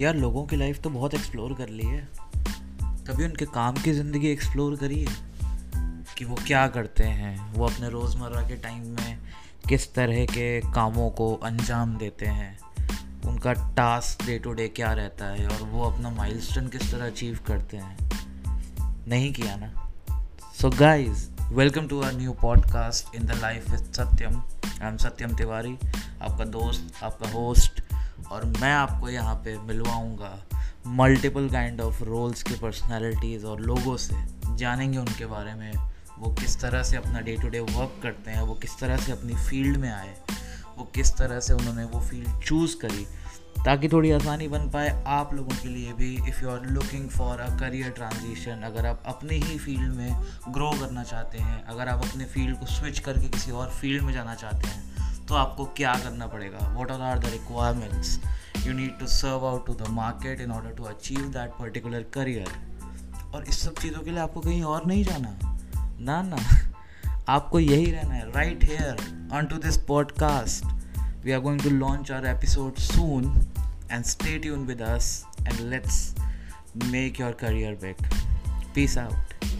यार, लोगों की लाइफ तो बहुत एक्सप्लोर कर ली है। कभी उनके काम की ज़िंदगी एक्सप्लोर करी है कि वो क्या करते हैं। वो अपने रोज़मर्रा के टाइम में किस तरह के कामों को अंजाम देते हैं। उनका टास्क डे टू डे क्या रहता है और वो अपना माइलस्टोन किस तरह अचीव करते हैं। नहीं किया ना। So guys welcome to our new podcast in the life with Satyam I am Satyam Tiwari आपका दोस्त, आपका होस्ट और मैं आपको यहाँ पे मिलवाऊँगा मल्टीपल काइंड ऑफ़ रोल्स की पर्सनालिटीज़ और लोगों से। जानेंगे उनके बारे में, वो किस तरह से अपना डे टू डे वर्क करते हैं, वो किस तरह से अपनी फ़ील्ड में आए, वो किस तरह से उन्होंने वो फ़ील्ड चूज़ करी, ताकि थोड़ी आसानी बन पाए आप लोगों के लिए भी। If you are looking for a career transition अगर आप अपनी ही फ़ील्ड में ग्रो करना चाहते हैं, अगर आप अपने फ़ील्ड को स्विच करके किसी और फ़ील्ड में जाना चाहते हैं तो आपको क्या करना पड़ेगा? What are are the requirements you need to serve out to the market in order to achieve that particular career और इस सब चीज़ों के लिए आपको कहीं और नहीं जाना। ना ना। आपको यही रहना है right here on to this podcast we are going to launch our episode soon and stay tune with and let's make your career back peace out